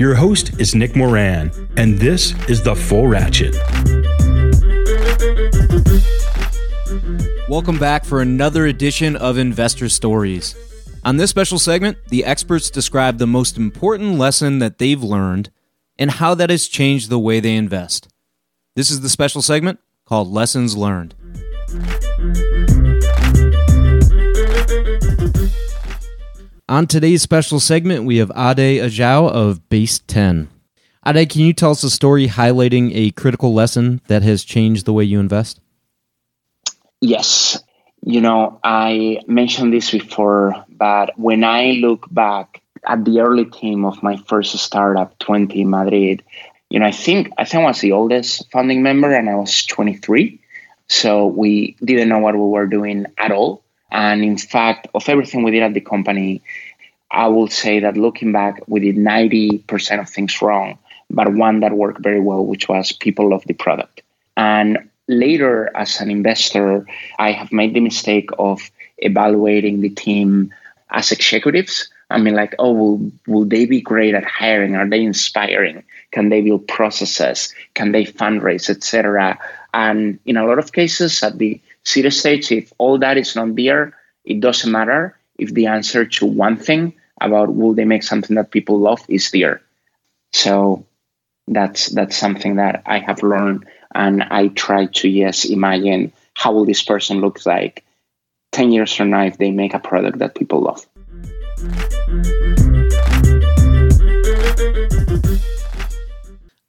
Your host is Nick Moran, and this is The Full Ratchet. Welcome back for another edition of Investor Stories. On this special segment, the experts describe the most important lesson that they've learned and how that has changed the way they invest. This is the special segment called Lessons Learned. On today's special segment, we have Ade Ajao of Base10. Ade, can you tell us a story highlighting a critical lesson that has changed the way you invest? Yes. You know, I mentioned this before, but when I look back at the early team of my first startup, Tuenti Madrid, you know, I think I think I was the oldest founding member and I was 23. So we didn't know what we were doing at all. And in fact, of everything we did at the company, I will say that looking back, we did 90% of things wrong, but one that worked very well, which was people love the product. And later, as an investor, I have made the mistake of evaluating the team as executives. I mean, like, oh, will, will they be great at hiring? Are they inspiring? Can they build processes? Can they fundraise, etc.? And in a lot of cases, at the seed stage, if all that is not there, it doesn't matter if the answer to one thing about will they make something that people love is there. So that's that's something that I have learned, and I try to yes imagine how will this person look like ten years from now if they make a product that people love.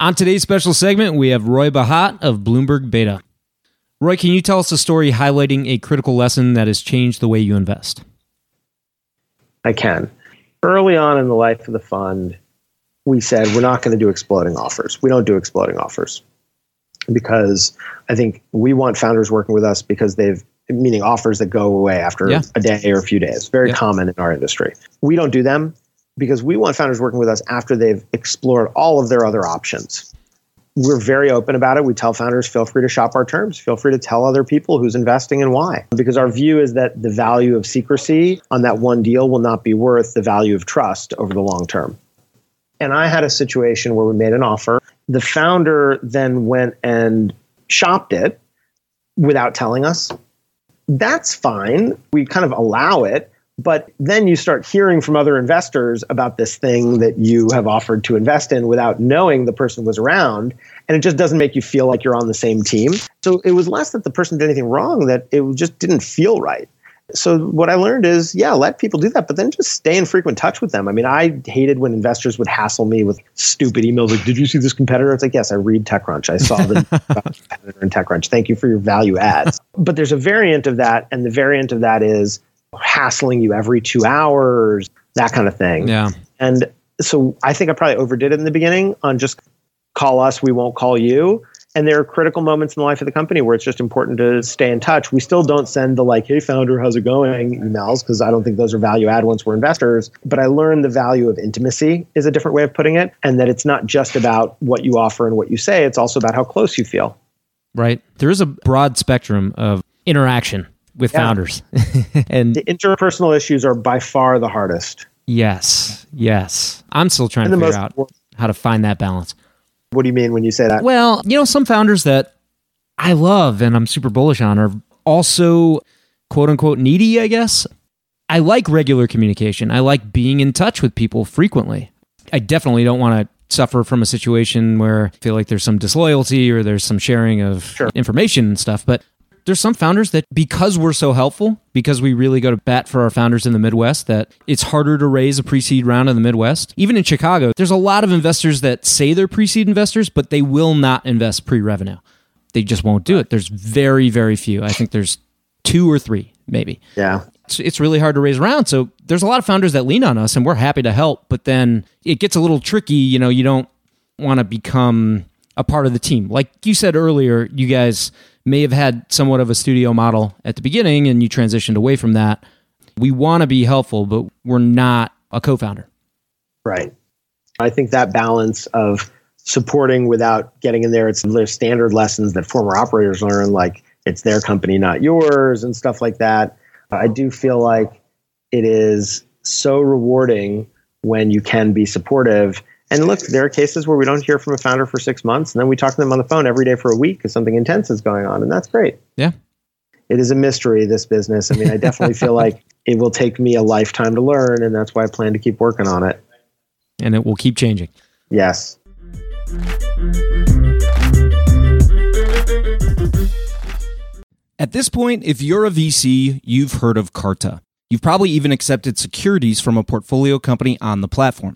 On today's special segment, we have Roy Bahat of Bloomberg Beta. Roy, can you tell us a story highlighting a critical lesson that has changed the way you invest? I can. Early on in the life of the fund, we said we're not going to do exploding offers. We don't do exploding offers because I think we want founders working with us because they've meaning offers that go away after yeah. a day or a few days. Very yeah. common in our industry. We don't do them because we want founders working with us after they've explored all of their other options. We're very open about it. We tell founders, feel free to shop our terms. Feel free to tell other people who's investing and why. Because our view is that the value of secrecy on that one deal will not be worth the value of trust over the long term. And I had a situation where we made an offer. The founder then went and shopped it without telling us. That's fine. We kind of allow it but then you start hearing from other investors about this thing that you have offered to invest in without knowing the person was around. And it just doesn't make you feel like you're on the same team. So it was less that the person did anything wrong, that it just didn't feel right. So what I learned is, yeah, let people do that, but then just stay in frequent touch with them. I mean, I hated when investors would hassle me with stupid emails like, "Did you see this competitor?" It's like, yes, I read TechCrunch. I saw the competitor in TechCrunch. Thank you for your value adds. But there's a variant of that, and the variant of that is hassling you every two hours, that kind of thing. Yeah. And so I think I probably overdid it in the beginning on just call us, we won't call you. And there are critical moments in the life of the company where it's just important to stay in touch. We still don't send the like, hey, founder, how's it going emails because I don't think those are value add once we're investors. But I learned the value of intimacy is a different way of putting it. And that it's not just about what you offer and what you say, it's also about how close you feel. Right. There is a broad spectrum of interaction with yeah. founders. and the interpersonal issues are by far the hardest. Yes. Yes. I'm still trying to figure out important. how to find that balance. What do you mean when you say that? Well, you know, some founders that I love and I'm super bullish on are also quote unquote needy, I guess. I like regular communication. I like being in touch with people frequently. I definitely don't want to suffer from a situation where I feel like there's some disloyalty or there's some sharing of Sure. information and stuff. But there's some founders that because we're so helpful, because we really go to bat for our founders in the Midwest, that it's harder to raise a pre-seed round in the Midwest. Even in Chicago, there's a lot of investors that say they're pre-seed investors, but they will not invest pre-revenue. They just won't do it. There's very, very few. I think there's two or three, maybe Yeah. it's, it's really hard to raise around. So there's a lot of founders that lean on us and we're happy to help, but then it gets a little tricky. You know, you don't want to become a part of the team. Like you said earlier, you guys may have had somewhat of a studio model at the beginning and you transitioned away from that. We want to be helpful, but we're not a co founder. Right. I think that balance of supporting without getting in there, it's the standard lessons that former operators learn, like it's their company, not yours, and stuff like that. I do feel like it is so rewarding when you can be supportive. And look, there are cases where we don't hear from a founder for six months, and then we talk to them on the phone every day for a week because something intense is going on, and that's great. Yeah. It is a mystery, this business. I mean, I definitely feel like it will take me a lifetime to learn, and that's why I plan to keep working on it. And it will keep changing. Yes. At this point, if you're a VC, you've heard of Carta. You've probably even accepted securities from a portfolio company on the platform.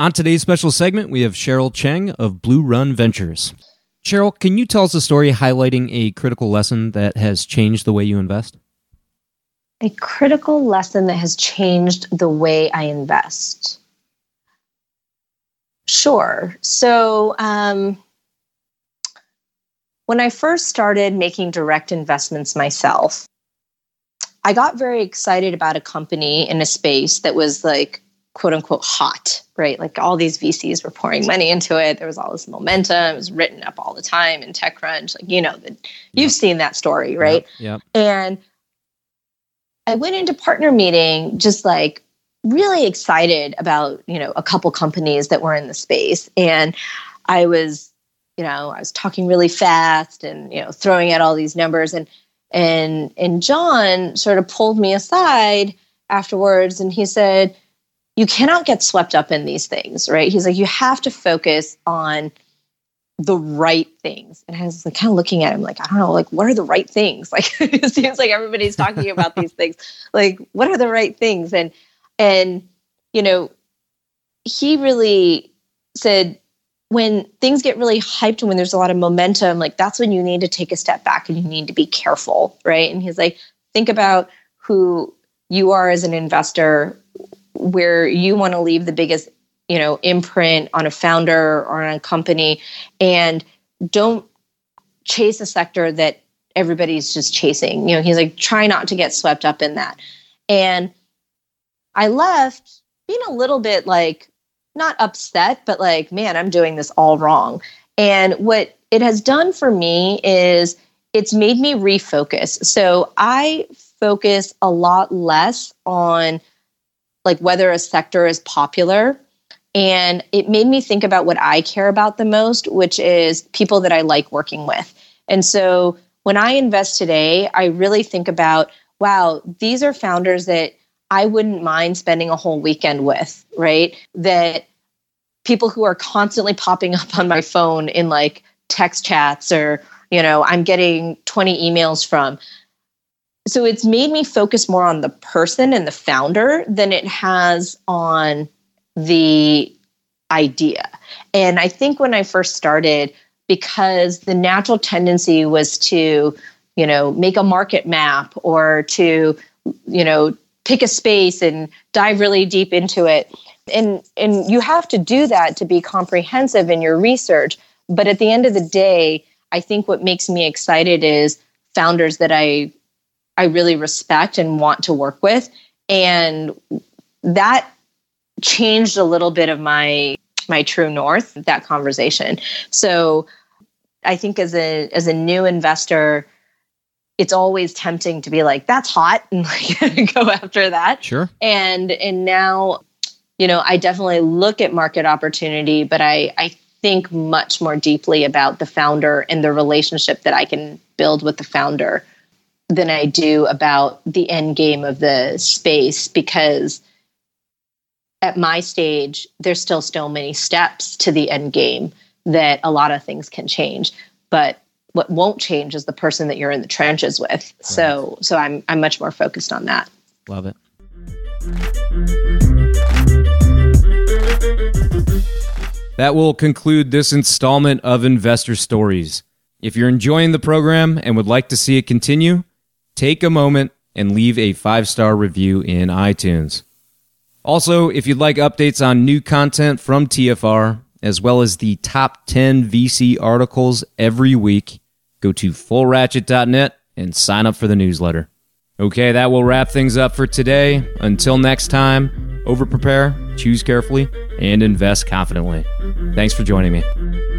On today's special segment, we have Cheryl Cheng of BlueRun Ventures. Cheryl, can you tell us a story highlighting a critical lesson that has changed the way you invest? A critical lesson that has changed the way I invest. Sure. So, um, when I first started making direct investments myself, I got very excited about a company in a space that was like quote unquote hot, right? Like all these VCs were pouring money into it. There was all this momentum. It was written up all the time in TechCrunch. Like, you know, the, you've seen that story, right? Yep. And I went into partner meeting just like really excited about, you know, a couple companies that were in the space. And I was, you know, I was talking really fast and, you know, throwing out all these numbers and and and John sort of pulled me aside afterwards and he said, You cannot get swept up in these things, right? He's like, you have to focus on the right things. And I was like kind of looking at him like, I don't know, like what are the right things? Like it seems like everybody's talking about these things. Like, what are the right things? And and you know, he really said when things get really hyped and when there's a lot of momentum, like that's when you need to take a step back and you need to be careful, right? And he's like, think about who you are as an investor, where you want to leave the biggest, you know, imprint on a founder or on a company, and don't chase a sector that everybody's just chasing. You know, he's like, try not to get swept up in that. And I left being a little bit like not upset, but like, man, I'm doing this all wrong. And what it has done for me is it's made me refocus. So I focus a lot less on like whether a sector is popular. And it made me think about what I care about the most, which is people that I like working with. And so when I invest today, I really think about, wow, these are founders that I wouldn't mind spending a whole weekend with, right? That people who are constantly popping up on my phone in like text chats or, you know, I'm getting 20 emails from. So it's made me focus more on the person and the founder than it has on the idea. And I think when I first started, because the natural tendency was to, you know, make a market map or to, you know, pick a space and dive really deep into it. And and you have to do that to be comprehensive in your research. But at the end of the day, I think what makes me excited is founders that I I really respect and want to work with. And that changed a little bit of my my true north, that conversation. So I think as a as a new investor, it's always tempting to be like, that's hot and like go after that. Sure. And and now, you know, I definitely look at market opportunity, but I I think much more deeply about the founder and the relationship that I can build with the founder than I do about the end game of the space because at my stage, there's still so many steps to the end game that a lot of things can change. But what won't change is the person that you're in the trenches with. Right. So so I'm I'm much more focused on that. Love it. That will conclude this installment of Investor Stories. If you're enjoying the program and would like to see it continue, take a moment and leave a five star review in iTunes. Also, if you'd like updates on new content from TFR, as well as the top 10 VC articles every week, go to fullratchet.net and sign up for the newsletter. Okay, that will wrap things up for today. Until next time, over prepare, choose carefully, and invest confidently. Thanks for joining me.